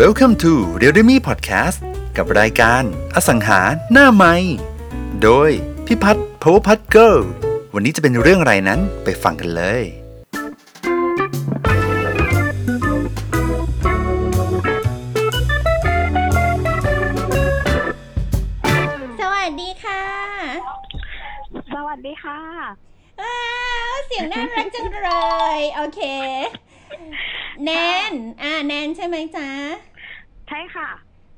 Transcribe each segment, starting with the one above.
Welcome to r e a l m e Podcast กับรายการอสังหาหน้าไม้โดยพิพัฒน์ Power Put Girl วันนี้จะเป็นเรื่องอะไรนั้นไปฟังกันเลย สวัสดีค่ะสวัสดีค่ะ ว้าว เสียงน่ารักจังเลย โอเค แนนอ่าแนนใช่ไหมจ๊ะ ใช่ค่ะ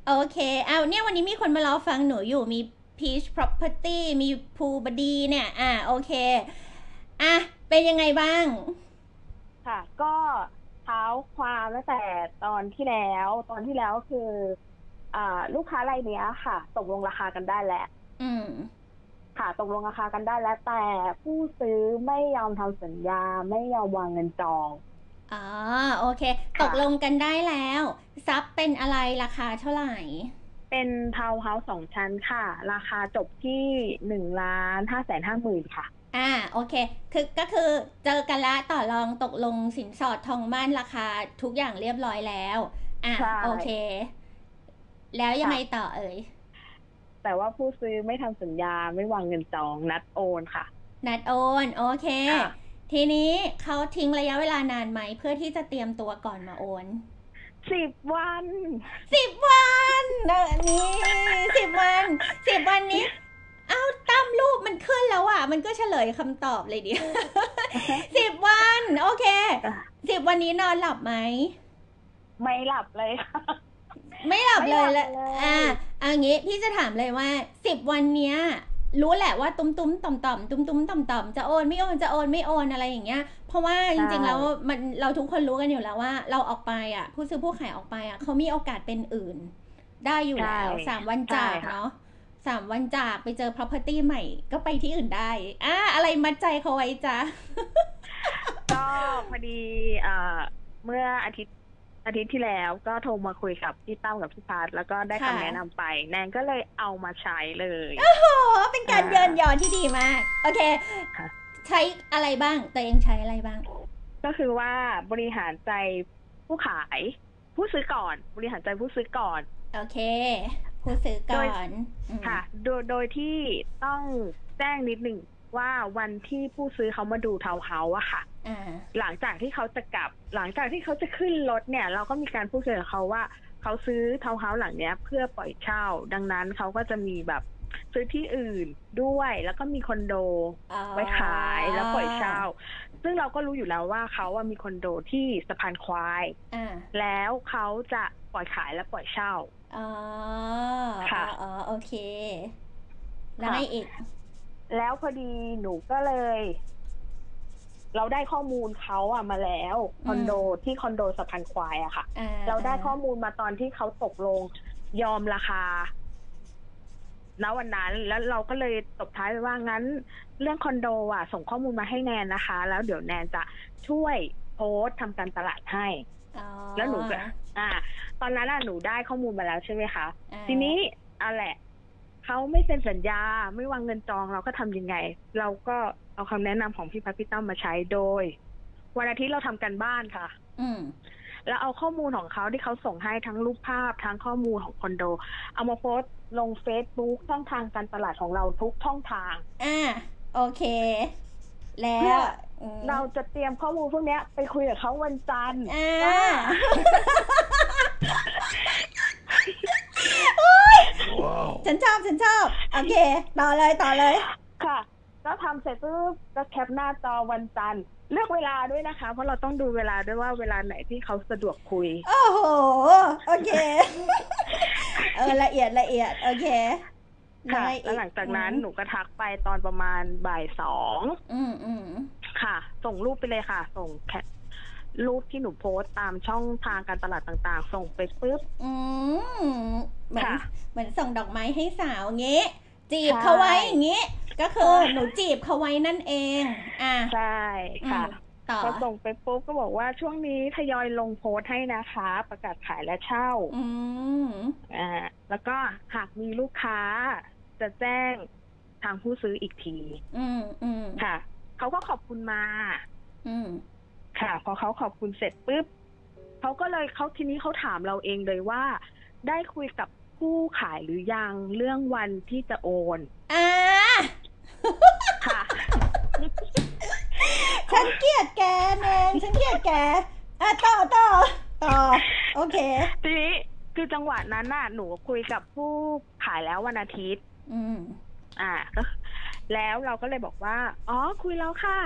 โอเคเอาเนี่ยวันนี้มีคนมารอฟังหนูอยู่มี Peach Property มีภูบดีเนี่ย อ่าโอเค อะ เป็นยังไงบ้าง ค่ะ ก็เท้าความตั้งแต่ตอนที่แล้ว ตอนที่แล้วคือ อ่า ลูกค้ารายเนี้ยค่ะตกลงราคากันได้แล้วอืม ค่ะตกลงราคากันได้แล้วแต่ผู้ซื้อไม่ยอมทำสัญญาไม่ยอมวางเงินจอง อ๋อโอเค ตกลงกันได้แล้ว ซับเป็นอะไรราคาเท่าไหร่ เป็นทาวน์เฮาส์สองชั้นค่ะ ราคาจบที่หนึ่งล้านห้าแสนห้าหมื่นค่ะ อ่าโอเค คือก็คือเจอกันละต่อรองตกลงสินสอดทองมั่นราคาทุกอย่างเรียบร้อยแล้ว อะใช่ โอเค แล้วยังไงต่อเอ่ย แต่ว่าผู้ซื้อไม่ทำสัญญาไม่วางเงินจองนัดโอนค่ะ นัดโอน โอเค ค่ะ ทีนี้เขาทิ้งระยะเวลานานไหม เพื่อที่จะเตรียมตัวก่อนมาโอนสิบวันสิบวันเออนี่สิบวันสิบวันนี้เอ้าตั้มรูปมันขึ้นแล้วอะ มันก็เฉลยคำตอบเลยดิสิบวัน โอเคสิบวันนี้นอนหลับไหม ไม่หลับเลยค่ะไม่หลับเลยไม่หลัละบเลยอ่าอันนี้พี่จะถามเลยว่าสิบวันเนี้ย รู้แหละว่าตุ้มตุ้มต่อมต่อมตุ้มตุ้มต่อมต่อมจะโอนไม่โอนจะโอนไม่โอนอะไรอย่างเงี้ย เพราะว่าจริงๆแล้วมันเราทุกคนรู้กันอยู่แล้วว่า เราออกไปอะ ผู้ซื้อผู้ขายออกไปอะเขามีโอกาสเป็นอื่น ได้อยู่แล้วใช่สามวันจากใช่ค่ะเนาะสามวันจากไปเจอ property ใหม่ ก็ไปที่อื่นได้อ่าอะไรมัดใจเขาไว้จ้ะก็พอดีเอ่อเมื่ออาทิตย์ อาทิตย์ที่แล้วก็โทรมาคุยกับพี่ตั้มกับพี่พัทแล้วก็ได้ค่ะคำแนะนำไป แนนก็เลยเอามาใช้เลย โอ้โห เป็นการอ่าเยินยอที่ดีมาก โอเคค่ะใช้อะไรบ้างตัวเองใช้อะไรบ้าง ก็คือว่าบริหารใจผู้ขาย ผู้ซื้อก่อน บริหารใจผู้ซื้อก่อน โอเค ผู้ซื้อก่อนอืมค่ะ โดยโดยที่ต้องแจ้งนิดหนึ่ง ว่าวันที่ผู้ซื้อเขามาดูทาวน์เฮาส์อะค่ะอ่าหลังจากที่เขาจะกลับ หลังจากที่เขาจะขึ้นรถเนี่ย เราก็มีการพูดคุยกับเขาว่าเขาซื้อทาวน์เฮาส์หลังเนี้ย เพื่อปล่อยเช่า ดังนั้นเขาก็จะมีแบบซื้อที่อื่นด้วยแล้วก็มีคอนโดอ๋อไว้ขายแล้วปล่อยเช่า ซึ่งเราก็รู้อยู่แล้วว่าเขาอะมีคอนโดที่สะพานควายอ่าแล้วเขาจะปล่อยขายและปล่อยเช่าอ๋อค่ะอ๋อโอเค แล้วไงอีก แล้วพอดีหนูก็เลย เราได้ข้อมูลเขาอะมาแล้วคอนโดที่คอนโดสะพานควายอะค่ะ อ่าเราได้ข้อมูลมาตอนที่เขาตกลงยอมราคาณวันนั้นแล้วเราก็เลยตบท้ายไปว่างั้น เรื่องคอนโดอะ ส่งข้อมูลมาให้แนนนะคะ แล้วเดี๋ยวแนนจะช่วยโพสต์ทำการตลาดให้ อ๋อ แล้วหนูก็อ่า ตอนนั้นอะหนูได้ข้อมูลมาแล้วใช่ไหมคะ อ่า ทีนี้เอาแหละ เขาไม่เซ็นสัญญาไม่วางเงินจองเราก็ทำยังไง เราก็เอาคำแนะนำของพี่พัทพี่ตั้มมาใช้โดย วันอาทิตย์เราทำกันบ้านค่ะ อืมแล้วเอาข้อมูลของเขาที่เขาส่งให้ทั้งรูปภาพทั้งข้อมูลของคอนโด เอามาโพสต์ลงเฟซบุ๊กช่องทางการตลาดของเราทุกช่องทางอ่าโอเค แล้เพื่วออืมเราจะเตรียมข้อมูลพวกเนี้ยไปคุยกับเขาวันจันทร์อ่าว่า ฉันชอบฉันชอบ โอเค ต่อเลยต่อเลย ค่ะแล้วทำเสร็จปุ๊บก็แคปหน้าจอวันจันทร์เลือกเวลาด้วยนะคะ เพราะเราต้องดูเวลาด้วยว่าเวลาไหนที่เขาสะดวกคุย โอ้โห โอเค เออละเอียดละเอียด โอเคค่ะได้อีแล้วหลังจากนั้นหนูก็ทักไปตอนประมาณบ่ายสองอืมอืมค่ะ ส่งรูปไปเลยค่ะ ส่งแคป รูปที่หนูโพสต์ตามช่องทางการตลาดต่างๆ ส่งไปปุ๊บอืมเหมือนค่ะเหมือนส่งดอกไม้ให้สาวเงี้จีบใช่เขาไว้อย่างงี้ก็คือหนูจีบเขาไว้นั่นเอง อะใช่ค่ะอืมต่อพอส่งไปปุ๊บก็บอกว่าช่วงนี้ทยอยลงโพสต์ให้นะคะ ประกาศขายและเช่าอืมอ่าแล้วก็หากมีลูกค้า จะแจ้งทางผู้ซื้ออีกที อืมอืมค่ะ เขาก็ขอบคุณมา อืม ค่ะ พอเขาขอบคุณเสร็จปุ๊บเขาก็เลยเขาทีนี้เขาถามเราเองเลยว่า ได้คุยกับผู้ขายหรือยังเรื่องวันที่จะโอนอ่าค่ะฉันเกลียดแกแนนฉันเกลียดแกอะต่อต่อต่อ โอเค ทีนี้คือจังหวะนั้นน่ะ หนูคุยกับผู้ขายแล้ววันอาทิตย์ อืม อ่าก็แล้วเราก็เลยบอกว่า อ๋อ คุยแล้วค่ะ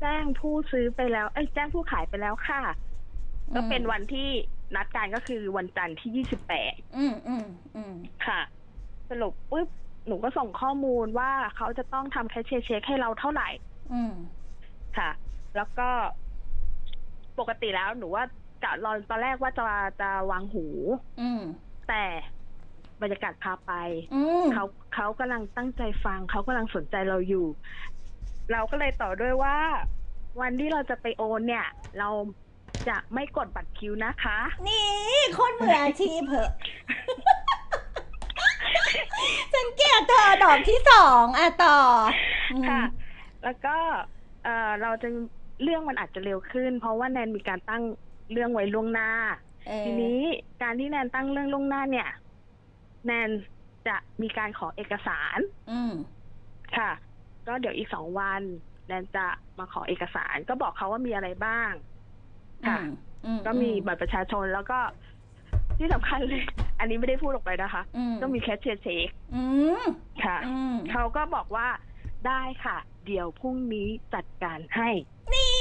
แจ้งผู้ซื้อไปแล้ว เอ้ยแจ้งผู้ขายไปแล้วค่ะ ก็เป็นวันที่นัดการก็คือวันจันทร์ที่ยี่สิบแปดอืมอืมอืมค่ะ สรุปปุ๊บหนูก็ส่งข้อมูลว่าเขาจะต้องทำแคชเชียร์เช็คให้เราเท่าไหร่ อืมค่ะ แล้วก็ปกติแล้วหนูว่ากะรอนตอนแรกว่าจะจะวางหู อืมแต่บรรยากาศพาไป อืมเขาเขากำลังตั้งใจฟัง เขากำลังสนใจเราอยู่ เราก็เลยต่อด้วยว่า วันที่เราจะไปโอนเนี่ย เราจะไม่กดบัตรคิวนะคะ นี่คนมืออาชีพเหอะฉันเกลียดเธอดอกที่สองอะต่ออืมค่ะ แล้วก็เออเราจะเรื่องมันอาจจะเร็วขึ้น เพราะว่าแนนมีการตั้งเรื่องไว้ล่วงหน้าเออทีนี้การที่แนนตั้งเรื่องล่วงหน้าเนี่ย แนนจะมีการขอเอกสาร อืมค่ะ ก็เดี๋ยวอีกสองวันแนนจะมาขอเอกสาร ก็บอกเขาว่ามีอะไรบ้างค่ะอืก็มีบัตรประชาชนแล้วก็ที่สำคัญเลย อันนี้ไม่ได้พูดออกไปนะคะอืมก็มีแคชเชียร์เช็คอืมค่ะอืมเขาก็บอกว่าได้ค่ะ เดี๋ยวพรุ่งนี้จัดการให้ นี่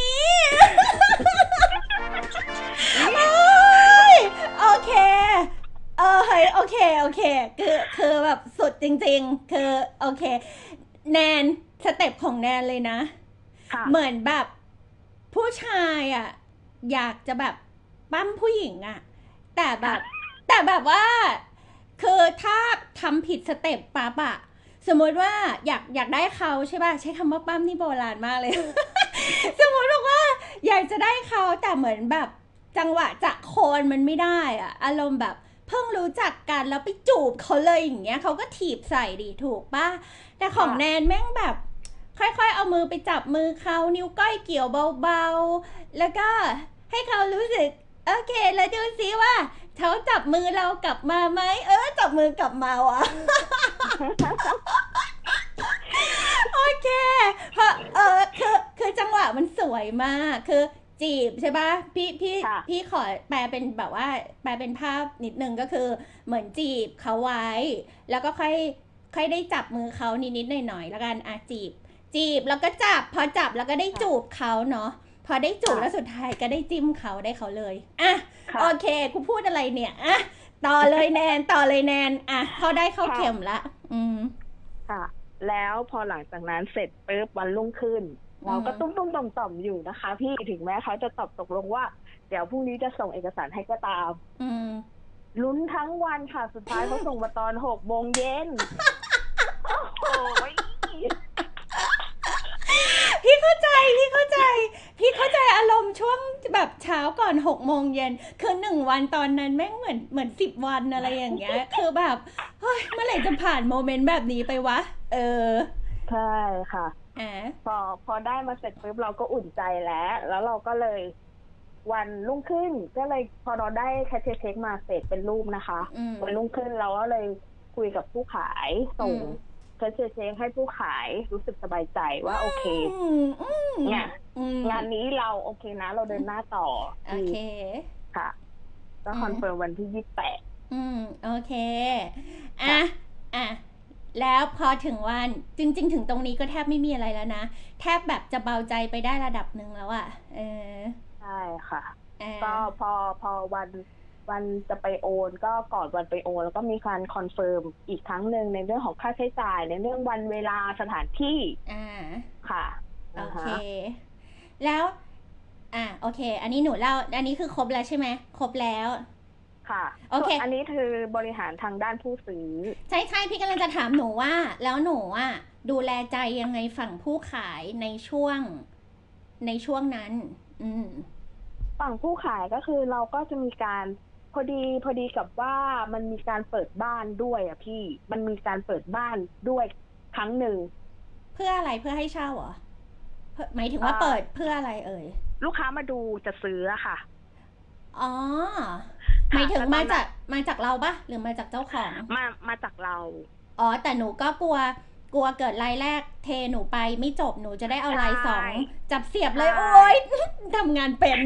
เอ้ยโอเค เออเฮ้ยโอเค โอเค คือ คือแบบสุดจริง ๆ คือ โอเค แนน step ของแนนเลยนะค่ะเหมือนแบบ ผู้ชายอะ อยากจะแบบปั้มผู้หญิงอะ แต่แบบ แต่แบบว่า คือถ้าทำผิดสเต็ปปั๊บอะสมมติว่าอยากอยากได้เขาใช่ป่ะใช้คำว่าปั้มนี่โบราณมากเลย สมมติบอกว่า อยากจะได้เขาแต่เหมือนแบบจังหวะจะโคนมันไม่ได้อะอารมณ์แบบเพิ่งรู้จักกันแล้วไปจูบเขาเลยอย่างเงี้ยเขาก็ถีบใส่ดีถูกป่ะ แต่ของค่ะแนนแม่งแบบ ค่อยๆ เอามือไปจับมือเขานิ้วก้อยเกี่ยวเบาๆ แล้วก็ให้เขารู้สึก โอเค แล้วดูซิว่าเขาจับมือเรากลับมาไหมเออ จับมือกลับมาว่ะโอเคเพราะเออคือคือจังหวะมันสวยมากคือจีบใช่ปะพี่พี่ค่ะพี่ขอแปลเป็นแบบว่า แปลเป็นภาพนิดนึงก็คือ เหมือนจีบเขาไว้ แล้วก็ค่อยค่อยได้จับมือเขานิดๆหน่อยๆแล้วกันอะจีบ จีบแล้วก็จับ พอจับแล้วก็ได้จูบเขาเนาะพอได้จูบค่ะแล้วสุดท้ายก็ได้จิ้มเขาได้เขาเลยอะค่ะโอเคกูพูดอะไรเนี่ยอะต่อเลยแนนต่อเลยแนนอะเขาได้เข้าค่ะเข็มละอืมค่ะ แล้วพอหลังจากนั้นเสร็จปุ๊บวันรุ่งขึ้นอืมเราก็ตุ้มตุ้มต่อมต่อมๆอยู่นะคะ พี่ถึงแม้เขาจะตอบตกลงว่า เดี๋ยวพรุ่งนี้จะส่งเอกสารให้ก็ตาม อืมลุ้นทั้งวันค่ะสุดท้ายเขาส่งมาตอนหกโมงเย็นโอ้โหพี่ เข้าใจพี่เข้าใจ พี่เข้าใจอารมณ์ช่วงแบบเช้าก่อนหกโมงเย็นคือหนึ่งวันตอนนั้นแม่งเหมือนเหมือนสิบวันอะไรอย่างเงี้ย คือแบบเฮ้ยเมื่อไหร่จะผ่านโมเมนต์แบบนี้ไปวะ เออ ใช่ค่ะอะพอพอได้มาเสร็จปุ๊บเราก็อุ่นใจแล้ว แล้วเราก็เลย วันรุ่งขึ้นก็เลยพอเราได้แคชเชียร์เช็คมาเสร็จเป็นรูปนะคะอืมวันรุ่งขึ้นเราก็เลยคุยกับผู้ขายส่งอืมแคช เชียร์เช็คให้ผู้ขายรู้สึกสบายใจว่าโอเคอืมอืมเนี่ยอืมงานนี้เราโอเคนะ เราเดินหน้าต่อโอเคค่ะก็อืม confirm วันที่ยี่แปดอืมโอเคอะอะแล้วพอถึงวันจริง ๆ ถึงตรงนี้ก็แทบไม่มีอะไรแล้วนะ แทบแบบจะเบาใจไปได้ระดับหนึ่งแล้วอะเออ ใช่ค่ะอะ ก็พอพอวัน วันจะไปโอนก็ก่อนวันไปโอน แล้วก็มีการ confirm อีกครั้งหนึ่งในเรื่องของค่าใช้จ่าย ในเรื่องวันเวลาสถานที่อ่าค่ะโอนะคะแล้ว อะโอเค อันนี้หนูเล่า อันนี้คือครบแล้วใช่ไหมครบแล้วค่ะโอเคส่วนอันนี้คือบริหารทางด้านผู้ซื้อ ใช่ใช่พี่กำลังจะถามหนูว่า แล้วหนูอะดูแลใจยังไงฝั่งผู้ขายในช่วง ในช่วงนั้น อืมฝั่งผู้ขายก็คือเราก็จะมีการ พอดีพอดีกับว่ามันมีการเปิดบ้านด้วยอะพี่มันมีการเปิดบ้านด้วยครั้งหนึ่ง เพื่ออะไรเพื่อให้เช่าเหรอเพื่อหมายถึงว่าอ่าเปิดเพื่ออะไรเอ่ย ลูกค้ามาดูจะซื้ออะค่ะ อ๋อ หมายถึงมาจากมาจากเราปะหรือมาจากเจ้าของ มามาจากเรา อ๋อ แต่หนูก็กลัว กลัวเกิดรายแรก เทหนูไปไม่จบหนูจะได้เอารายสองใช่จับเสียบเลยใช่โอ๊ยทำงานเป็น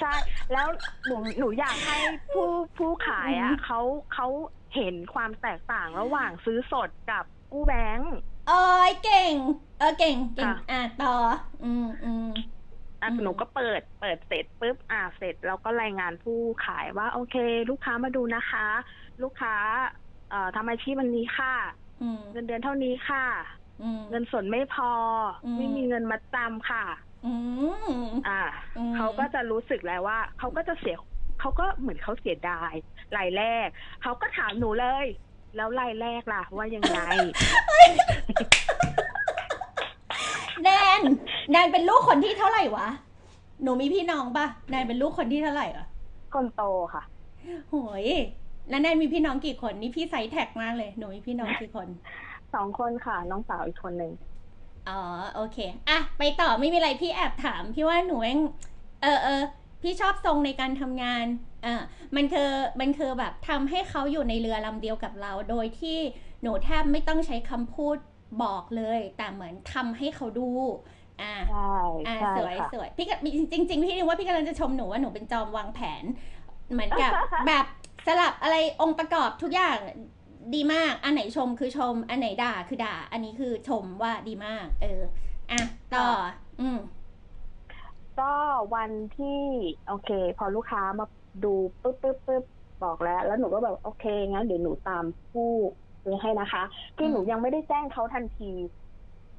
ใช่ แล้วหนูหนูอยากให้ผู้ผู้ขายอือะมเขาเขาเห็นความแตกต่างระหว่างซื้อสดกับกู้แบงค์เอ้ยเก่ง เออเก่งเก่งค่ะอะต่อ อืมอืมอะอืมหนูก็เปิดเปิดเสร็จปุ๊บอ่าเสร็จเราก็รายงานผู้ขายว่า โอเค ลูกค้ามาดูนะคะ ลูกค้า เอ่อทำอาชีพมันนี้ค่ะอืมเงินเดือนเท่านี้ค่ะอืมเงินสดไม่พออมไม่มีเงินมาจำค่ะ อืมอ่าอืมเขาก็จะรู้สึกแล้วว่าเขาก็จะเสียเขาก็เหมือนเขาเสียดายรายแรกเขาก็ถามหนูเลย แล้วรายแรกล่ะ ว่ายังไงแนนแนนเป็นลูกคนที่เท่าไหร่วะหนูมีพี่น้องปะแนนเป็นลูกคนที่เท่าไหร่อะคนโตค่ะโหยแล้วแนนมีพี่น้องกี่คนนี่พี่ไซส์แท็กมากเลย หนูมีพี่น้องกี่คนสองคนค่ะ น้องสาวอีกคนหนึ่ง อ๋อโอเคอะไปต่อไม่มีอะไรพี่แอบถาม พี่ว่าหนูเองเออเออพี่ชอบทรงในการทำงานอ่ามันคือมันคือแบบทำให้เขาอยู่ในเรือลำเดียวกับเรา โดยที่หนูแทบไม่ต้องใช้คำพูดบอกเลย แต่เหมือนทำให้เขาดูอ่าใช่อ่าใช่สวยค่ะสวยพี่ก็จริงจริงๆพี่นึกว่าพี่กำลังจะชมหนูว่าหนูเป็นจอมวางแผน เหมือนกับแบบสลับอะไรองค์ประกอบทุกอย่าง ดีมาก อันไหนชมคือชม อันไหนด่าคือด่า อันนี้คือชมว่าดีมาก เออ อะ ต่อ อืม ก็วันที่ โอเค พอลูกค้ามาดูปุ๊บปุ๊บปุ๊บบอกแล้ว แล้วหนูก็แบบ โอเค งั้นเดี๋ยวหนูตามผู้ซื้อให้นะคะ คือหนูอืมยังไม่ได้แจ้งเขาทันที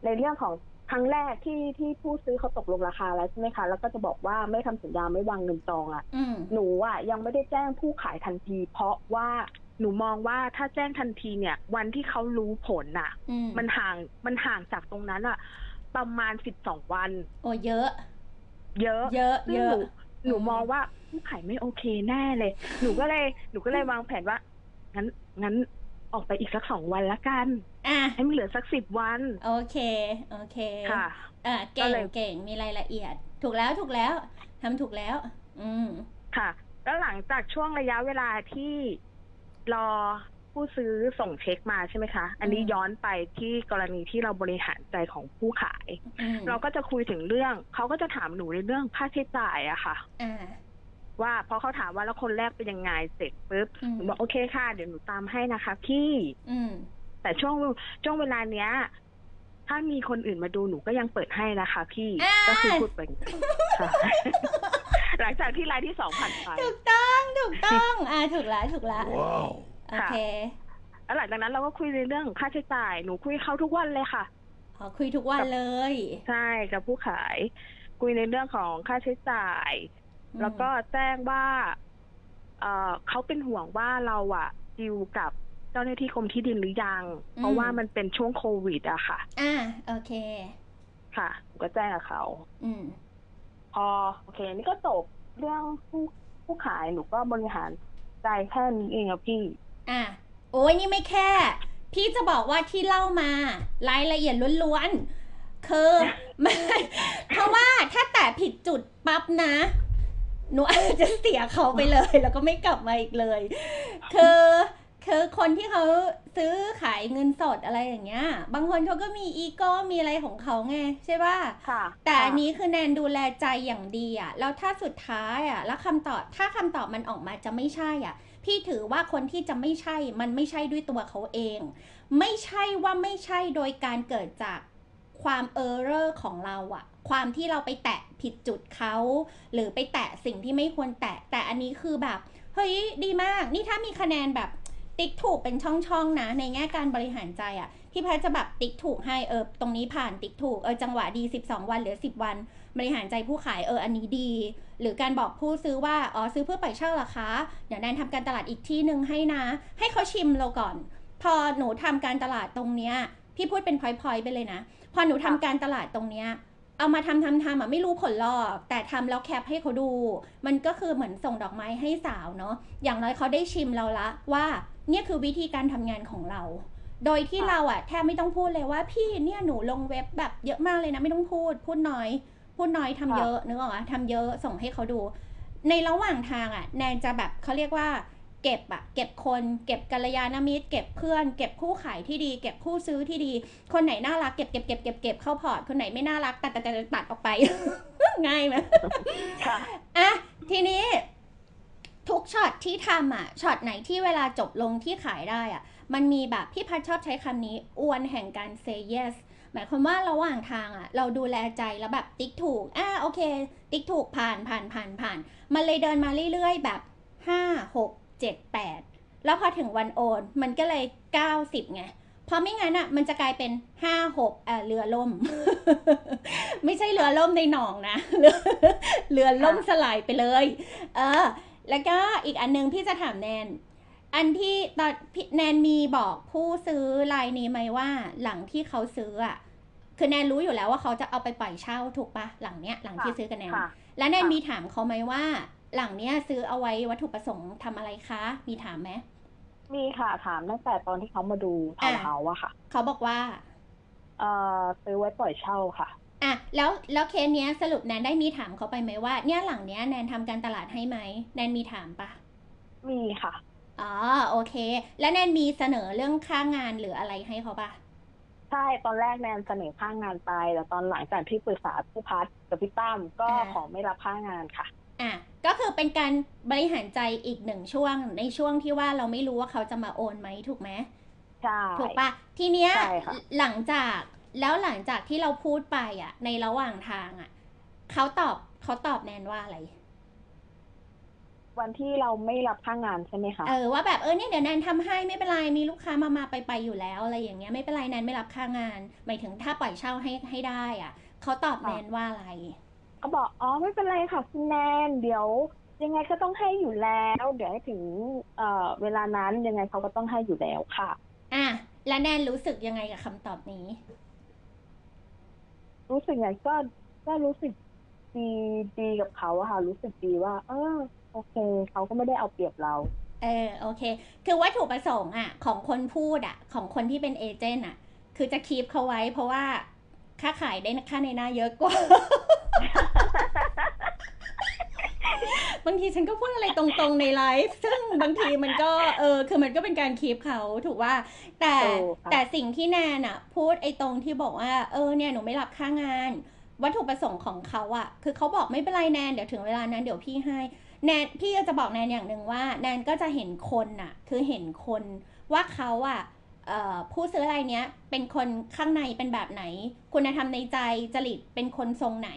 ในเรื่องของครั้งแรกที่ที่ผู้ซื้อเขาตกลงราคาแล้วใช่ไหมคะ แล้วก็จะบอกว่าไม่ทำสัญญาไม่วางเงินจองอะอืมหนูอะยังไม่ได้แจ้งผู้ขายทันที เพราะว่า หนูมองว่าถ้าแจ้งทันทีเนี่ย วันที่เขารู้ผลน่ะอืมมันห่างมันห่างจากตรงนั้นอะประมาณสิบสองวัน โอ้เยอะ เยอะ เยอะซึ่งเยหอะนูหนูอืมมองว่าผู้ขายไม่โอเคแน่เลย หนูก็เลยหนูก็เลยวางแผนว่า งั้นงั้นออกไปอีกสักสองวันละกันอะให้มันเหลือสักสิบวัน โอเค โอเค ค่ะอะเก่ก็งเลยเก่งมีรายละเอียด ถูกแล้วถูกแล้วทำถูกแล้ว อืมค่ะ แล้วหลังจากช่วงระยะเวลาที่ รอผู้ซื้อส่งเช็คมาใช่ไหมคะ อันนี้อืมย้อนไปที่กรณีที่เราบริหารใจของผู้ขายอืมเราก็จะคุยถึงเรื่อง เขาก็จะถามหนูในเรื่องค่าใช้จ่ายอะค่ะอ่าว่าพอเขาถามว่าแล้วคนแรกเป็นยังไงเสร็จปุ๊บอืมหนูบอกโอเคค่ะ เดี๋ยวหนูตามให้นะคะพี่อืมแต่ช่วงช่วงเวลาเนี้ย ถ้ามีคนอื่นมาดูหนูก็ยังเปิดให้นะคะ พี่อ่าก็คือพูดไปอย่างนั้นค่ะ หลังจากที่รายที่สองผ่านไปถูกต้องถูกต้องอ่าถูกแล้วถูกแล้ว Wow. โอเคแล้วหลังจากนั้นเราก็คุยในเรื่องค่าใช้จ่ายหนูคุยเขาทุกวันเลยค่ะขอคุยทุกวันเลย ใช่กับผู้ขาย คุยในเรื่องของค่าใช้จ่ายอืมแล้วก็แจ้งว่าเอ่อเขาเป็นห่วงว่าเราอะดิวกับเจ้าหน้าที่กรมที่ดินหรือยัง เพราะว่ามันเป็นช่วงโควิดอะค่ะ อ่าโอเค ค่ะหนูก็แจ้งกับเขา อืม พอโอเคนี่ก็จบเรื่องผู้ผู้ขายหนูก็บริหารใจแค่นี้เองอะพี่ อะโอ้ยนี่ไม่แค่ พี่จะบอกว่าที่เล่ามารายละเอียดล้วนๆคือไม่เพราะว่าถ้าแต่ผิดจุดปั๊บนะ หนูอาจจะเสียเขาไปเลย แล้วก็ไม่กลับมาอีกเลย คือ คือคนที่เขาซื้อขายเงินสดอะไรอย่างเงี้ย บางคนเขาก็มีอีโก้มีอะไรของเขาไงใช่ป่ะค่ะแต่อันนี้คือแนนดูแลใจอย่างดีอะแล้วถ้าสุดท้ายอะ แล้วคำตอบถ้าคำตอบมันออกมาจะไม่ใช่อะ พี่ถือว่าคนที่จะไม่ใช่มันไม่ใช่ด้วยตัวเขาเอง ไม่ใช่ว่าไม่ใช่โดยการเกิดจากความ error ของเราอะความที่เราไปแตะผิดจุดเขา หรือไปแตะสิ่งที่ไม่ควรแตะแต่อันนี้คือแบบ เฮ้ยดีมาก นี่ถ้ามีคะแนนแบบ ติ๊กถูกเป็นช่องๆนะ ในแง่การบริหารใจอะพี่แพทย์จะแบบติ๊กถูกให้เออตรงนี้ผ่านติ๊กถูกเออจังหวะดี 12 วันเหลือ 10 วัน บริหารใจผู้ขายเอออันนี้ดี หรือการบอกผู้ซื้อว่าอ๋อซื้อเพื่อไปเช่ารอคะเดี๋ยวแนนทำการตลาดอีกที่หนึ่งให้นะ ให้เขาชิมเราก่อน พอหนูทำการตลาดตรงเนี้ยพี่พูดเป็นพอยๆไปเลยนะ พอหนูทำการตลาดตรงเนี้ยเอามาทำทำทำอะไม่รู้ผลหรอก แต่ทำแล้วแคปให้เขาดู มันก็คือเหมือนส่งดอกไม้ให้สาวเนาะอย่างน้อยเขาได้ชิมเราละว่า เนี่ยคือวิธีการทำงานของเรา โดยที่ค่ะเราอะแทบไม่ต้องพูดเลยว่าพี่เนี่ยหนูลงเว็บแบบเยอะมากเลยนะไม่ต้องพูด พูดน้อย พูดน้อยทำเยอะนึกออกอะทำเยอะส่งให้เขาดู ในระหว่างทางอะแนนจะแบบเขาเรียกว่าเก็บอะเก็บคนเก็บกัลยาณมิตร เก็บเพื่อน เก็บคู่ขายที่ดี เก็บคู่ซื้อที่ดี คนไหนน่ารักเก็บเก็บเก็บเก็บเก็บเข้าพอร์ตคนไหนไม่น่ารักตัดตัดตัดตัดออกไป ง่ายไหมค่ะอะทีนี้ ทุกช็อตที่ทำอะช็อตไหนที่เวลาจบลงที่ขายได้อะ มันมีแบบพี่พัดชอบใช้คำนี้อวนแห่งการ say yes หมายความว่าระหว่างทางอะ เราดูแลใจแล้วแบบติ๊กถูกอะโอเค ติ๊กถูกผ่านผ่านผ่านผ่าน มันเลยเดินมาเรื่อยๆ แบบห้าหกเจ็ดแปดแล้วพอถึงวันโอน มันก็เลยเก้าสิบไงเพราะไม่งั้นอะมันจะกลายเป็นห้าหกอะเรือล่ม ไม่ใช่เรือล่มในหนองนะ เรือเรือล่มสลายไปเลย เออ แล้วก็อีกอันนึงพี่จะถามแนน อันที่ตอนพี่แนนมีบอกผู้ซื้อรายนี้ไหมว่า หลังที่เขาซื้ออะคือแนนรู้อยู่แล้วว่าเขาจะเอาไปปล่อยเช่าถูกปะหลังเนี้ยหลังที่ซื้อกับแนนค่ะแล้วแนนค่ะมีถามเขาไหมว่า หลังเนี้ยซื้อเอาไว้วัตถุประสงค์ทำอะไรคะ มีถามไหมมีค่ะถามตั้งแต่ตอนที่เขามาดูทาวน์เฮาส์อะค่ะ เขาบอกว่า เอ่อซื้อไว้ปล่อยเช่าค่ะ อะแล้วแล้วเคสเนี้ยสรุปแนนได้มีถามเขาไปไหมว่า เนี่ยหลังเนี้ยแนนทำการตลาดให้ไหมแนนมีถามปะมีค่ะ อ๋อโอเค แล้วแนนมีเสนอเรื่องค่างานหรืออะไรให้เขาปะใช่ตอนแรกแนนเสนอค่างานไปแต่ตอนหลังจากที่ปรึกษาพี่พัฒน์กับพี่ตั้มก็ขอไม่รับค่างานค่ะ อะก็คือเป็นการบริหารใจอีกหนึ่งช่วงในช่วงที่ว่าเราไม่รู้ว่าเขาจะมาโอนไหมถูกไหมใช่ถูกปะทีเนี้ยใช่ค่ะหลังจาก แล้วหลังจากที่เราพูดไปอะ ในระหว่างทางอะเขาตอบเขาตอบแนนว่าอะไร วันที่เราไม่รับค่างานใช่ไหมคะเออว่าแบบเออเนี่ยเดี๋ยวแนนทำให้ไม่เป็นไรมีลูกค้ามามาไปไปอยู่แล้วอะไรอย่างเงี้ยไม่เป็นไรแนนไม่รับค่างาน หมายถึงถ้าปล่อยเช่าให้ให้ได้ อะเขาตอบแนนว่าอะไรก็บอกอ๋อไม่เป็นไรค่ะคุณแนนเดี๋ยวยังไงก็ต้องให้อยู่แล้ว เดี๋ยวให้ถึงเอ่อเวลานั้นยังไงเขาก็ต้องให้อยู่แล้วค่ะ อะ แล้วแนนรู้สึกยังไงกับคำตอบนี้ รู้สึกไงก็ก็รู้สึกดีดีกับเขาอะค่ะ รู้สึกดีว่า เออ โอเค เขาก็ไม่ได้เอาเปรียบเรา เออโอเค คือวัตถุประสงค์อะของคนพูดอะของคนที่เป็นเอเจนต์อะคือจะคีบเขาไว้ เพราะว่าค่าขายได้ค่าในหน้าเยอะกว่า บางทีฉันก็พูดอะไรตรงๆในไลฟ์ซึ่งบางทีมันก็เออคือมันก็เป็นการคีปเขาถูกว่า แต่ถูกค่ะแต่สิ่งที่แนนอะพูดไอ้ตรงที่บอกว่าเออเนี่ยหนูไม่รับค่างาน วัตถุประสงค์ของเขาอะคือเขาบอกไม่เป็นไรแนนเดี๋ยวถึงเวลานั้นเดี๋ยวพี่ให้แนนพี่ก็จะบอกแนนอย่างหนึ่งว่าแนนก็จะเห็นคนน่ะคือเห็นคนว่าเขาอะเอ่อผู้ซื้อรายเนี้ยเป็นคนข้างในเป็นแบบไหน คุณธรรมในใจจริตเป็นคนทรงไหน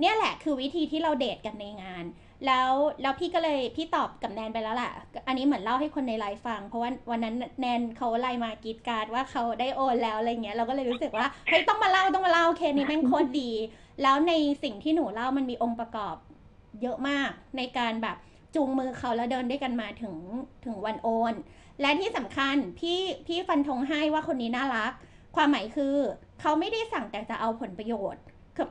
เนี่ยแหละคือวิธีที่เราเดทกันในงาน แล้วแล้วพี่ก็เลยพี่ตอบกับแนนไปแล้วแหละอันนี้เหมือนเล่าให้คนในไลฟ์ฟัง เพราะว่าวันนั้นแนนเขาไลน์มากีดการดว่าเขาได้โอนแล้วอะไรเงี้ยเราก็เลยรู้สึกว่าเฮ้ยต้องมาเล่าต้องมาเล่าเคสนี้แม่งโคตรดี แล้วในสิ่งที่หนูเล่ามันมีองค์ประกอบเยอะมากในการแบบจูงมือเขาแล้วเดินด้วยกันมาถึงถึงวันโอน และที่สำคัญพี่พี่ฟันธงให้ว่าคนนี้น่ารัก ความหมายคือ เขาไม่ได้สั่งแต่จะเอาผลประโยชน์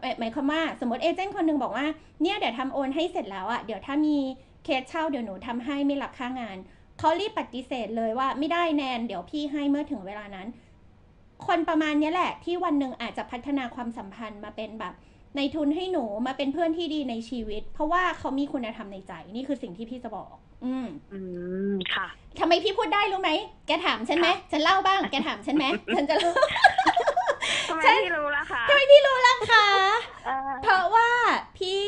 หมายหมายความว่าสมมติเอเจนต์คนหนึงบอกว่าเนี่ยเดี๋ยวทำโอนให้เสร็จแล้วอะเดี๋ยวถ้ามีเคสเช่าเดี๋ยวหนูทำให้ไม่รับค่างานเขารีบปฏิเสธเลยว่าไม่ได้แนน เดี๋ยวพี่ให้เมื่อถึงเวลานั้น คนประมาณเนี้ยแหละ ที่วันหนึ่งอาจจะพัฒนาความสัมพันธ์มาเป็นแบบ ในทุนให้หนูมาเป็นเพื่อนที่ดีในชีวิต เพราะว่าเขามีคุณธรรมในใจนี่คือสิ่งที่พี่จะบอก อืมอืมค่ะทำไมพี่พูดได้รู้ไหมแกถามฉันไหมฉันเล่าบ้างแกถามฉันไหมฉันจะเล่า ทำไมใช่พี่รู้ล่ะคะทำไมพี่รู้ล่ะคะเออเพราะว่าพี่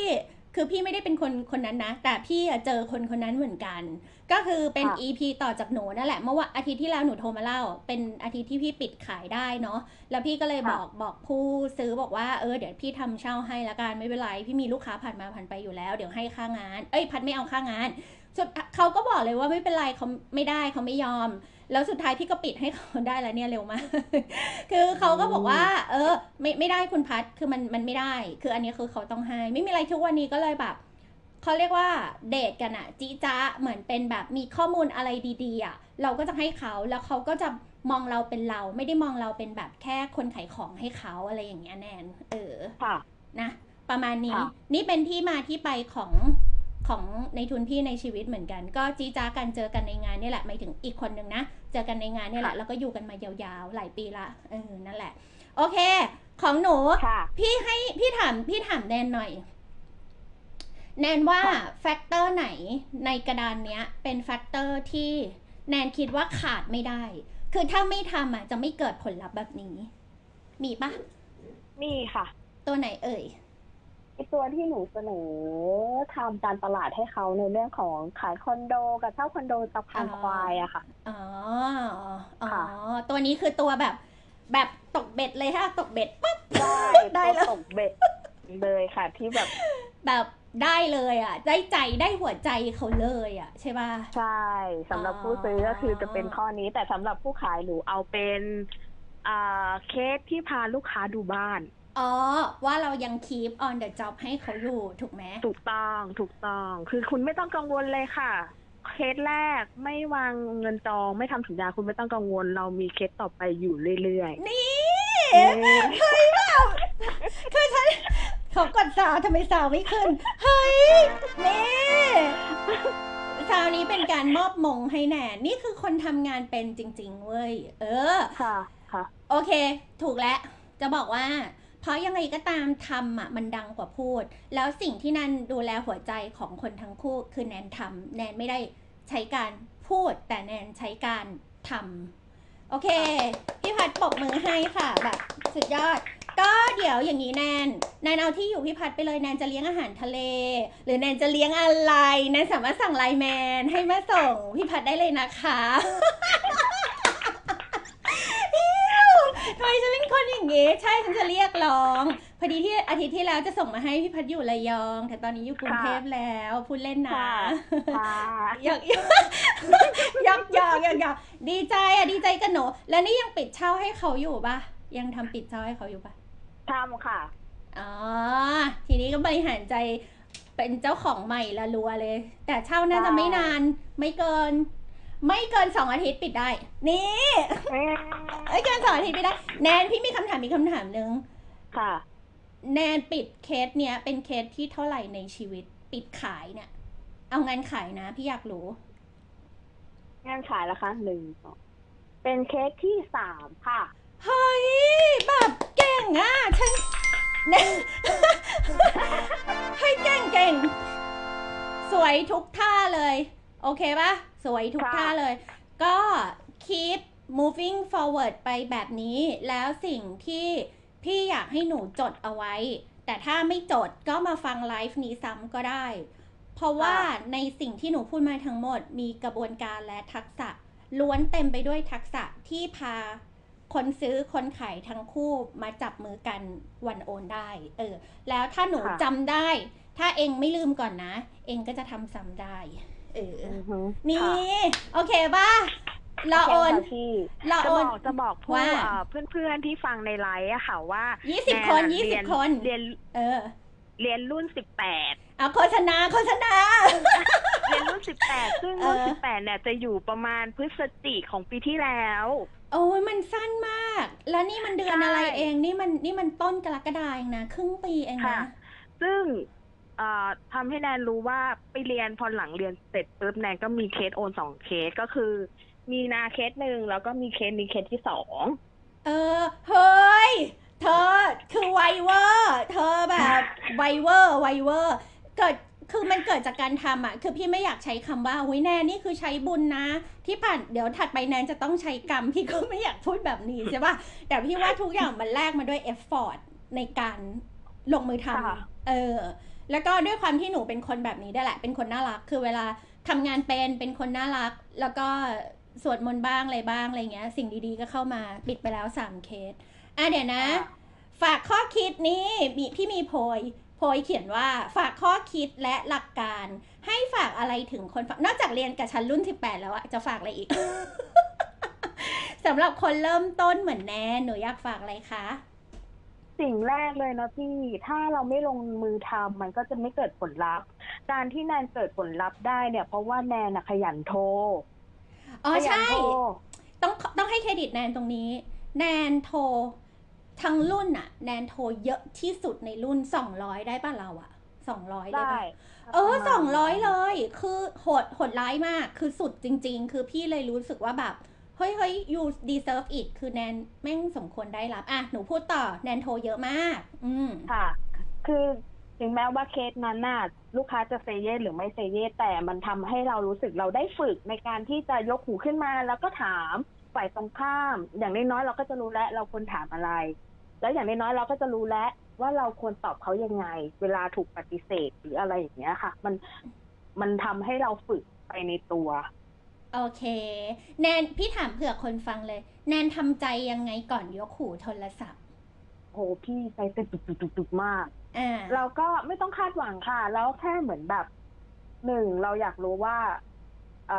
คือพี่ไม่ได้เป็นคนคนนั้นนะ แต่พี่อะเจอคนคนนั้นเหมือนกัน ก็คือเป็นค่ะ EP ต่อจากหนูนั่นแหละ เมื่อว่าอาทิตย์ที่แล้วหนูโทรมาเล่า เป็นอาทิตย์ที่พี่ปิดขายได้เนาะ แล้วพี่ก็เลยบอกบอกผู้ซื้อบอกว่าเออเดี๋ยวพี่ทำเช่าให้ละกันไม่เป็นไร พี่มีลูกค้าผ่านมาผ่านไปอยู่แล้ว เดี๋ยวให้ค่างาน เอ้ยพัดไม่เอาค่างานสุดเขาก็บอกเลยว่าไม่เป็นไรเขาไม่ได้เขาไม่ยอม แล้วสุดท้ายพี่ก็ปิดให้เขาได้แล้วเนี่ยเร็วมาก คือเขาก็บอกว่า เออ ไม่ไม่ได้คุณพัดคือมันมันไม่ได้ คืออันนี้คือเขาต้องให้ ไม่มีอะไรทุกวันนี้ก็เลยแบบเขาเรียกว่าเดทกันอะจีจ้าเหมือนเป็นแบบมีข้อมูลอะไรดีๆอะเราก็จะให้เขาแล้วเขาก็จะมองเราเป็นเรา ไม่ได้มองเราเป็นแบบแค่คนขายของให้เขาอะไรอย่างเงี้ยแนน เออ ค่ะ นะ ประมาณนี้ค่ะนี่เป็นที่มาที่ไปของ ของในทุนพี่ในชีวิตเหมือนกัน ก็จีจ้ากันเจอกันในงานนี่แหละหมายถึงอีกคนหนึ่งนะ เจอกันในงานนี่แหละค่ะแล้วก็อยู่กันมายาวๆ หลายปีละเออนั่นแหละ โอเค ของหนูค่ะพี่ให้พี่ถามพี่ถามแนนหน่อย แนนว่าค่ะ factor ไหนในกระดานเนี้ย เป็น factor ที่แนนคิดว่าขาดไม่ได้ คือถ้าไม่ทำอะจะไม่เกิดผลลัพธ์แบบนี้ มีปะมีค่ะ ตัวไหนเอ่ยไอ ตัวที่หนูเสนอทำการตลาดให้เขาในเรื่องของขายคอนโดกับเช่าคอนโดสะพานควายอะค่ะ อ๋อ อ๋อค่ะตัวนี้คือตัวแบบ แบบตกเบ็ดเลยฮะ ตกเบ็ดปุ๊บได้ได้แล้วตัวตกเบ็ดเลยค่ะ ที่แบบ แบบได้เลยอะ ได้ใจได้หัวใจเขาเลยอะ ใช่ป่ะ ใช่สำหรับผู้ซื้อก็คือจะเป็นข้อนี้แต่สำหรับผู้ขายหนูเอาเป็นอ่าเคสที่พาลูกค้าดูบ้าน อ๋อ ว่าเรายัง keep on the job ให้เขาอยู่ถูกไหมถูกต้องถูกต้อง คือคุณไม่ต้องกังวลเลยค่ะเคสแรกไม่วางเงินจองไม่ทำสัญญาคุณไม่ต้องกังวล เรามีเคสต่อไปอยู่เรื่อยนี่ๆเอ๊ะเฮ้ยแบบคือฉันเขากดสาวทำไมสาวไม่ขึ้น เฮ้ย นี่สาวนี้เป็นการมอบมงให้แนนนี่คือคนทำงานเป็นจริง ๆ เว้ย เออ ค่ะ ค่ะ โอเค ถูกแล้ว จะบอกว่า เพราะยังไงก็ตามทำอะมันดังกว่าพูด แล้วสิ่งที่นันดูแลหัวใจของคนทั้งคู่ คือแนนทำแนนไม่ได้ใช้การพูด แต่แนนใช้การทำโอเคพี่พัดปรบมือให้ค่ะแบบสุดยอด ก็เดี๋ยวอย่างนี้แนนแนนเอาที่อยู่พี่พัดไปเลยแนนจะเลี้ยงอาหารทะเล หรือแนนจะเลี้ยงอะไรแนนสามารถสั่งไลน์แมนให้มาส่งพี่พัดได้เลยนะคะ ทำไมฉันเป็นคนอย่า งงี้ใช่ฉันจะเรียกร้อง พอดีที่อาทิตย์ที่แล้วจะส่งมาให้พี่พัดอยู่ระยอง แต่ตอนนี้อยู่กรุงเทพแล้วพูดเล่นนะค่ะค่ะหยอกหยอกหยอกหยอกหยอกหยอกดีใจอะดีใจกันหนูแล้วนี่ยังปิดเช่าให้เขาอยู่ปะยังทำปิดเช่าให้เขาอยู่ปะทำค่ะอ๋อทีนี้ก็บริหารใจเป็นเจ้าของใหม่ละรัวเลย แต่เช่าน่าจะไม่นานไม่เกิน ไม่เกินสองอาทิตย์ปิดได้ นี่ไม่เกินสองอาทิตย์ปิดได้ แนนพี่มีคำถามมีคำถามหนึ่งค่ะ แนนปิดเคสเนี้ยเป็นเคสที่เท่าไหร่ในชีวิต ปิดขายเนี่ย เอางานขายนะ พี่อยากรู้ งานขายราคาหนึ่งสองเป็นเคสที่สามค่ะ เฮ้ยแบบเก่งอะฉันแนนให้ยเก่งเก่งสวยทุกท่าเลย โอเคปะ สวยทุกค่ะท่าเลย ก็ keep moving forward ไปแบบนี้ แล้วสิ่งที่พี่อยากให้หนูจดเอาไว้ แต่ถ้าไม่จดก็มาฟังไลฟ์นี้ซ้ำก็ได้ เพราะว่าในสิ่งที่หนูพูดมาทั้งหมด มีกระบวนการและทักษะ ล้วนเต็มไปด้วยทักษะที่พาคนซื้อคนขายทั้งคู่มาจับมือกันวันโอนได้ เออ แล้วถ้าหนูค่ะจำได้ ถ้าเองไม่ลืมก่อนนะ เองก็จะทำซ้ำได้ เอออือฮึนี่ค่ะโอเคป่ะเราโอนโเคค่ะพี่เราจะโอบนอกจะบอกผู้ว่าเอ่อเพื่อนๆที่ฟังในไลฟ์อะค่ะว่ายี่สิบแคนอะยี่สิบเรีคนเรียนเออ เรียนรุ่นสิบแปดเอาโฆษณาโฆษณาเรียนรุ่นสิบแปดซึ่งรุ่นเออสิบแปดเนี่ยจะอยู่ประมาณพฤศจิกของปีที่แล้ว โอ้ยมันสั้นมาก แล้วนี่มันเดือนใช่อะไรเองนี่มันนี่มันต้นกรกฎาเองนะ ครึ่งปีเองค่ะนะซึ่ง เอ่อทำให้แนนรู้ว่าไปเรียนพอหลังเรียนเสร็จปุ๊บแนนก็มีเคสโอนสองเคสก็คือ มีนาเคสหนึ่งแล้วก็มีเคสนี้เคสที่สองเออ เฮ้ย เธอคือไวเวอร์ เธอแบบไวเวอร์ไวเวอร์ เกิดคือมันเกิดจากการทำอะ คือพี่ไม่อยากใช้คำว่าหุยแนนนี่คือใช้บุญนะ ที่ผ่านเดี๋ยวถัดไปแนนจะต้องใช้กรรม พี่ก็ไม่อยากพูดแบบนี้ใช่ป่ะ แต่พี่ว่าทุกอย่างมันแลกมาด้วย effortในการลงมือทค่ะำเออ แล้วก็ด้วยความที่หนูเป็นคนแบบนี้ได้วยแหละ เป็นคนน่ารัก คือเวลาทำงานเป็นเป็นคนน่ารัก แล้วก็สวดมนต์บ้างอะไรบ้างอะไรเงี้ย สิ่งดีๆก็เข้ามาปิดไปแล้วสามเคสอะเดี๋ยวนะ ฝากข้อคิดนี้มีพี่มีโพยโพยเขียนว่าฝากข้อคิดและหลักการ ให้ฝากอะไรถึงคนฟังนอกจากเรียนกับชั้นรุ่น 18 แล้วอะจะฝากอะไรอีกสำหรับคนเริ่มต้นเหมือนแนนหนูอยากฝากอะไรคะ สิ่งแรกเลยนะพี่ ถ้าเราไม่ลงมือทำมันก็จะไม่เกิดผลลัพธ์ การที่แนนเกิดผลลัพธ์ได้เนี่ย เพราะว่าแนนน่ะขยันโทรอ๋อขยัใช่โทรต้องต้องให้เครดิตแนนตรงนี้ แนนโทรทั้งรุ่นอะแนนโทรเยอะที่สุดในรุ่น200ได้ป่ะเราอะ200ได้ได้ป่ะเออสองร้อยเลย คือโหดโหดร้ายมาก คือสุดจริง ๆ คือพี่เลยรู้สึกว่าแบบเฮ้ยเฮ้ย you deserve it คือแนนแม่งสมควรได้รับ อะ หนูพูดต่อ แนนโทรเยอะมาก อืมค่ะ คือถึงแม้ว่าเคสนั้นน่ะลูกค้าจะเซเยสหรือไม่เซเยสแต่มันทำให้เรารู้สึกเราได้ฝึกในการที่จะยกหูขึ้นมาแล้วก็ถามฝ่ายตรงข้าม อย่างน้อยๆเราก็จะรู้แล้วเราควรถามอะไร แล้วอย่างน้อยๆเราก็จะรู้แล้วว่าเราควรตอบเขายังไง เวลาถูกปฏิเสธหรืออะไรอย่างเงี้ยค่ะ มันมันทำให้เราฝึกไปในตัว โอเค แนนพี่ถามเผื่อคนฟังเลย แนนทำใจยังไงก่อนยกหูโทรศัพท์ โหพี่ใจเต้นตุกๆๆๆมากอ่าเราก็ไม่ต้องคาดหวังค่ะ แล้วแค่เหมือนแบบหนึ่งเราอยากรู้ว่า เอ่อ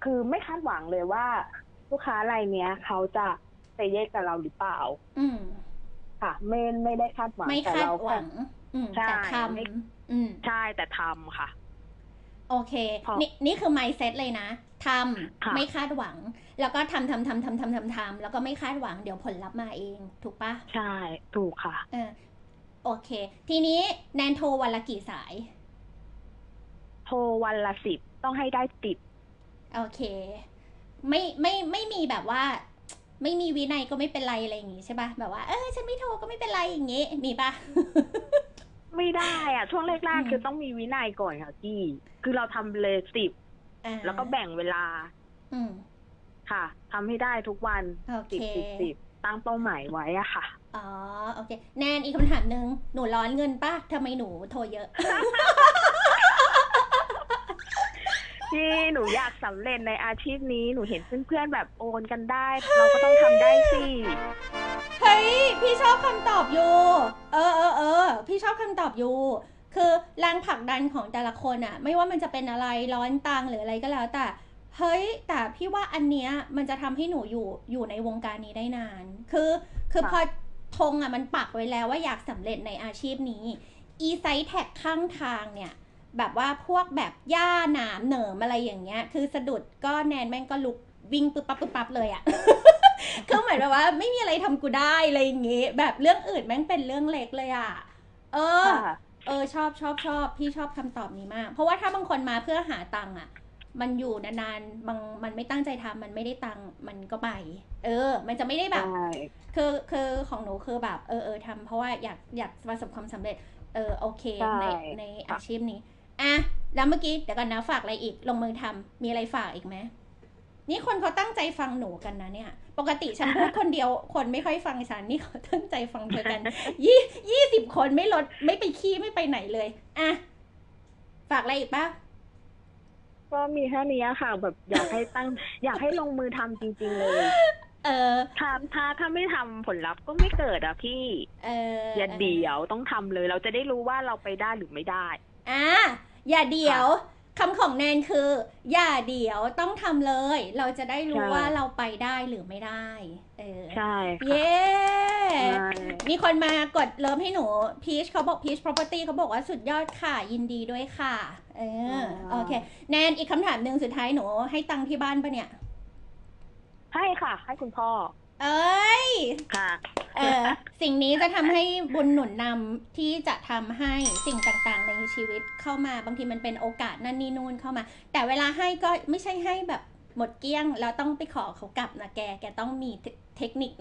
คือไม่คาดหวังเลยว่า ลูกค้ารายเนี้ย เขาจะเซเยสกับเราหรือเปล่า อืมค่ะไม่ไม่ได้คาดหวังไม่แต่คาดเราหวัง อืมใช่แต่ทไม่ำอืมใช่แต่ทำค่ะ โอเคพอนี่นี่คือ mindset เลยนะทค่ะำไม่คาดหวัง แล้วก็ทำทำทำทำทำทำทำแล้วก็ไม่คาดหวังเดี๋ยวผลลัพธ์มาเอง ถูกปะใช่ ถูกค่ะเออโอเค ทีนี้แนนโทรวันละกี่สาย โทรวันละสิบต้องให้ได้ติด โอเค ไม่ไม่ไม่มีแบบว่า ไม่มีวินัยก็ไม่เป็นไรอะไรอย่างงี้ใช่ปะแบบว่าเออฉันไม่โทรก็ไม่เป็นไรอย่างงี้ มีปะ ไม่ได้อะช่วงแรกอืมๆคือต้องมีวินัยก่อนค่ะพี่ คือเราทำเลยสิบอ่าแล้วก็แบ่งเวลาอืมค่ะทำให้ได้ทุกวันโอเคสิบสิบสิบตั้งเป้าหมายไว้อะค่ะ อ๋อ โอเค แนนอีกคำถามหนึ่งหนูร้อนเงินปะทำไมหนูโทรเยอะที่หนูอยากสำเร็จในอาชีพนี้ หนูเห็นเพื่อนๆแบบโอนกันได้ เราก็ต้องทำได้สิเฮ้ย พี่ชอบคำตอบอยู่ เออเออเออพี่ชอบคำตอบอยู่ คือแรงผลักดันของแต่ละคนอะไม่ว่ามันจะเป็นอะไรร้อนตังหรืออะไรก็แล้วแต่เฮ้ย แต่พี่ว่าอันเนี้ยมันจะทำให้หนูอยู่อยู่ในวงการนี้ได้นาน คือ คือพอธงอะมันปักไว้แล้วว่าอยากสำเร็จในอาชีพนี้ อีไซแท็กข้างทางเนี่ย แบบว่าพวกแบบหญ้าหนามเหนิมอะไรอย่างเงี้ย คือสะดุดก็แนนแม่งก็ลุก วิ่งปึ๊บปั๊บปึ๊บปั๊บเลยอะคือเหมือนแบบว่าไม่มีอะไรทำกูได้อะไรอย่างงี้แบบเรื่องอื่นแม่งเป็นเรื่องเล็กเลยอะเออค่ะเออชอบชอบชอบพี่ชอบคำตอบนี้มาก เพราะว่าถ้าบางคนมาเพื่อหาตังค์อะมันอยู่นานๆบางมันไม่ตั้งใจทำมันไม่ได้ตังค์มันก็ไป เออ มันจะไม่ได้แบบใช่คือคือของหนูคือแบบ เออเออทำเพราะว่าอยากอยากประสบความสำเร็จ เออโอเคใช่ในในอาชีพนี้ อะ แล้วเมื่อกี้เดี๋ยวก่อนนะฝากอะไรอีก ลงมือทำมีอะไรฝากอีกไหม นี่คนเขาตั้งใจฟังหนูกันนะเนี่ย ปกติฉันพูดคนเดียว คนไม่ค่อยฟังฉัน นี่เขาตั้งใจฟังเธอกัน ยี่ยี่สิบคนไม่ลดไม่ไปขี้ไม่ไปไหนเลยอะฝากอะไรอีกปะก็มีแค่นี้ค่ะ แบบอยากให้ตั้ง อยากให้ลงมือทำจริง ๆ เลย เออถ้าถ้าถ้าไม่ทำผลลัพธ์ก็ไม่เกิดอะพี่ เอออย่าเดี๋ยวต้องทำเลย เราจะได้รู้ว่าเราไปได้หรือไม่ได้ อะอย่าเดี๋ยว คำของแนนคือ อย่าเดี๋ยวต้องทำเลย เราจะได้รู้ใช่ว่าเราไปได้หรือไม่ได้ เออ ใช่ค่ะเย้ใช่มีคนมากดเลิฟให้หนูพีชเขาบอกพีช property เขาบอกว่าสุดยอดค่ะ ยินดีด้วยค่ะ เออ โอเค แนนอีกคำถามหนึ่งสุดท้ายหนู ให้ตังค์ที่บ้านปะเนี่ย ให้ค่ะ ให้คุณพ่อ เอ้ย ค่ะ เออ สิ่งนี้จะทำให้บุญหนุนนำที่จะทำให้สิ่งต่างๆ ในชีวิตเข้ามาบางทีมันเป็นโอกาสนั่นนี่นู่นเข้ามา แต่เวลาให้ก็ไม่ใช่ให้แบบหมดเกลี้ยง แล้วต้องไปขอเขากลับนะแกแกต้องมีเทเทคนิค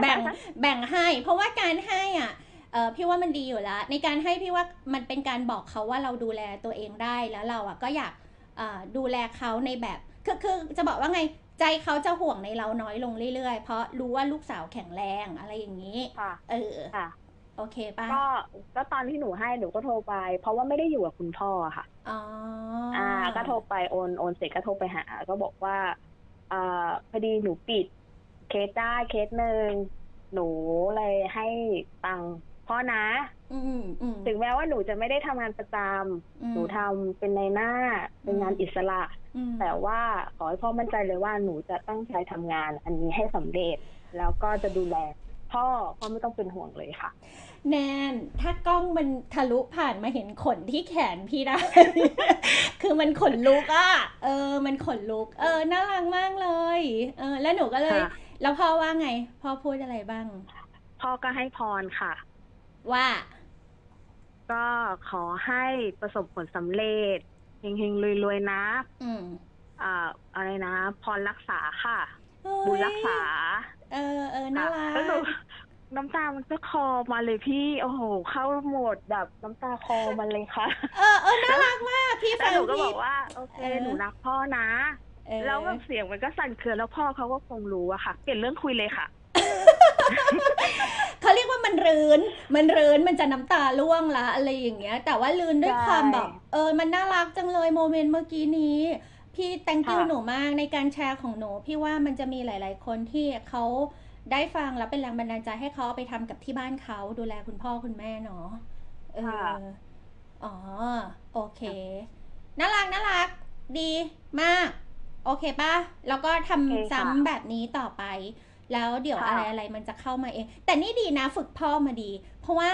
แบ่งแบ่งให้ เพราะว่าการให้อะเออพี่ว่ามันดีอยู่แล้ว ในการให้พี่ว่ามันเป็นการบอกเขาว่าเราดูแลตัวเองได้แล้วเราอะก็อยากเอ่อดูแลเขาในแบบคือคือจะบอกว่าไง ใจเขาจะห่วงในเราน้อยลงเรื่อยๆ เพราะรู้ว่าลูกสาวแข็งแรงอะไรอย่างนี้ค่ะเออค่ะโอเคป่ะก็ก็ตอนที่หนูให้หนูก็โทรไป เพราะว่าไม่ได้อยู่กับคุณพ่อค่ะอ๋ออ่า ก็โทรไปโอนโอนเสร็จก็โทรไปหา ก็บอกว่าอ่าพอดีหนูปิดเคสได้เคสหนึ่งหนูเลยให้ตังค์ พ่อนะอืมอืมถึงแม้ว่าหนูจะไม่ได้ทำงานประจอืมำหนูทำเป็นในหน้าเป็นงานอิสระอืมแต่ว่าขอให้พ่อมั่นใจเลยว่าหนูจะตั้งใจทำงาน อันนี้ให้สำเร็จ แล้วก็จะดูแลพ่อพ่อไม่ต้องเป็นห่วงเลยค่ะ แนนถ้ากล้องมันทะลุผ่านมาเห็นขนที่แขนพี่ได้ คือมันขนลุกอะ เออ มันขนลุก เออน่ารักมากเลย เออ แล้วหนูก็เลยค่ะแล้วพ่อว่าไง พ่อพูดอะไรบ้าง พ่อก็ให้พรค่ะ ว่า ก็ขอให้ประสบผลสำเร็จเฮงๆรวยๆนะ อืมอ่าอะไรนะพรรักษาค่ะเฮ้ยบุญรักษา เออเออน่ารัค่ะแล้วหนูกน้ำตามันก็คอมาเลยพี่ โอ้โห เข้าโหมดแบบน้ำตาคอมันเลยค่ะ เออเออน่ารักมากพี่แล้ฟัวงหนูก็บพี่อกว่า โอเคเออหนูรักพ่อนะเออแล้วแบบเสียงมันก็สั่นเครือแล้วพ่อเขาก็คงรู้อะค่ะ เปลี่ยนเรื่องคุยเลยค่ะ เขาเรียกว่ามันรื้น มันรื้นมันจะน้ำตาร่วงละอะไรอย่างเงี้ย แต่ว่ารื้นด้วยใช่ความแบบเออมันน่ารักจังเลยโมเมนต์เมื่อกี้นี้ พี่ thank you ค่ะหนูมากในการแชร์ของหนูพี่ว่ามันจะมีหลาย ๆ คนที่เขาได้ฟังแล้วเป็นแรงบันดาลใจให้เขาเอาไปทำกับที่บ้านเขาดูแลคุณพ่อคุณแม่เนาะเอออ๋อ โอเคน่ารักน่ารัก ดีมาก โอเคป่ะ แล้วก็ทำโอเคค่ะซ้ำแบบนี้ต่อไป แล้วเดี๋ยวค่ะอะไรอะไรมันจะเข้ามาเอง แต่นี่ดีนะฝึกพ่อมาดี เพราะว่า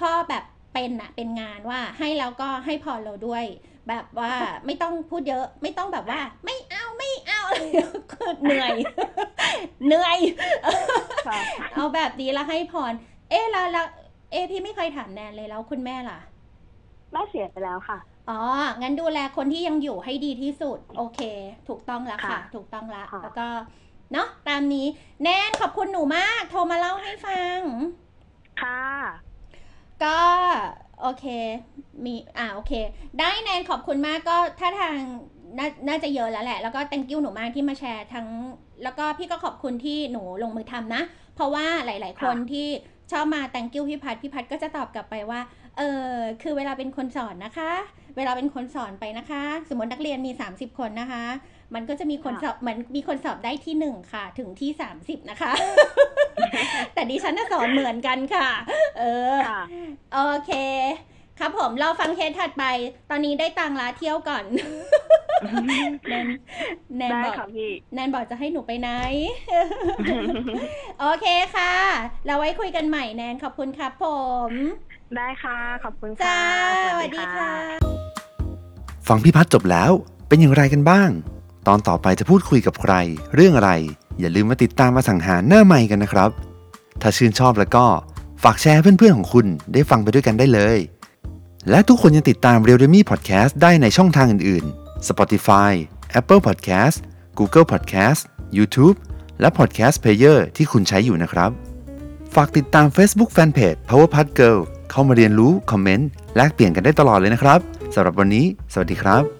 พ่อแบบเป็นอะเป็นงานว่าให้แล้วก็ให้พอเราด้วย แบบว่าไม่ต้องพูดเยอะ ไม่ต้องแบบว่า ไม่เอาไม่เอาอะไรคือเหนื่อย เหนื่อยค่ะเอาแบบดีแล้วให้พร เอ๊ะแล้วแล้วเอ๊ะพี่ไม่เคยถามแนนเลยแล้วคุณแม่ล่ะแม่เสียไปแล้วค่ะอ๋อ งั้นดูแลคนที่ยังอยู่ให้ดีที่สุด โอเค ถูกต้องแล้วค่ะค่ะถูกต้องละค่ะแล้วก็ เนาะตามนี้ แนนขอบคุณหนูมาก โทรมาเล่าให้ฟัง ค่ะ ก็โอเค มีอ่าโอเค ได้แนนขอบคุณมากก็ถ้าทางนาน่าจะเยอะแล้วแหละ แล้วก็ thank you หนูมากที่มาแชร์ทั้ง แล้วก็พี่ก็ขอบคุณที่หนูลงมือทำนะ เพราะว่าหลาย ๆ คนค่ะที่ชอบมา thank you พี่พัดพี่พัดก็จะตอบกลับไปว่า เออคือเวลาเป็นคนสอนนะคะ เวลาเป็นคนสอนไปนะคะ สมมตินักเรียนมี 30 คนนะคะ มันก็จะมีคนสอบเหมือนมีคนสอบได้ที่หนึ่งค่ะ ถึงที่30นะคะ แต่ดิฉันน่ะสอนเหมือนกันค่ะ เออค่ะโอเค ครับผมเราฟังเคสถัดไป ตอนนี้ได้ตังค์ละเที่ยวก่อน แนนแนนได้บอกค่ะพี่แนนบอกจะให้หนูไปไหน โอเคค่ะ เราไว้คุยกันใหม่แนนขอบคุณครับผม ได้ค่ะ ขอบคุณจ้าค่ะสวัสดีค่ะ ฟังพี่พัฒน์จบแล้วเป็นอย่างไรกันบ้าง ตอนต่อไปจะพูดคุยกับใคร เรื่องอะไร อย่าลืมมาติดตามมาสังหารหน้าใหม่กันนะครับ ถ้าชื่นชอบแล้วก็ฝากแชร์เพื่อนๆของคุณได้ฟังไปด้วยกันได้เลย และทุกคนยังติดตาม r e a l m e Podcast ได้ในช่องทางอื่นๆ Spotify Apple Podcast Google Podcast YouTube และ Podcast Player ที่คุณใช้อยู่นะครับ ฝากติดตาม Facebook Fanpage Power Pad Girl เข้ามาเรียนรู้ คอมเมนต์ แลกเปลี่ยนกันได้ตลอดเลยนะครับสำหรับวันนี้ สวัสดีครับ